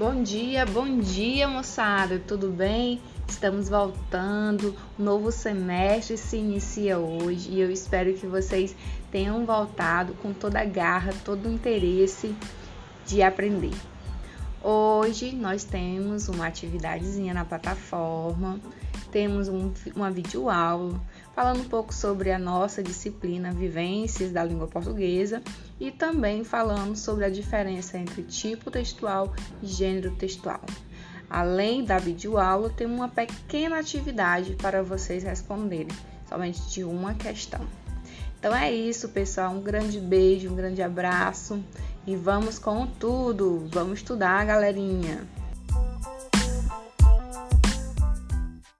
Bom dia, bom dia, moçada. Tudo bem? Estamos voltando. O novo semestre se inicia hoje e eu espero que vocês tenham voltado com toda a garra, todo o interesse de aprender. Hoje nós temos uma atividadezinha na plataforma, temos um, uma videoaula falando um pouco sobre a nossa disciplina Vivências da Língua Portuguesa e também falando sobre a diferença entre tipo textual e gênero textual. Além da videoaula, tem uma pequena atividade para vocês responderem, somente de uma questão. Então é isso, pessoal. Um grande beijo, um grande abraço e vamos com tudo. Vamos estudar, galerinha.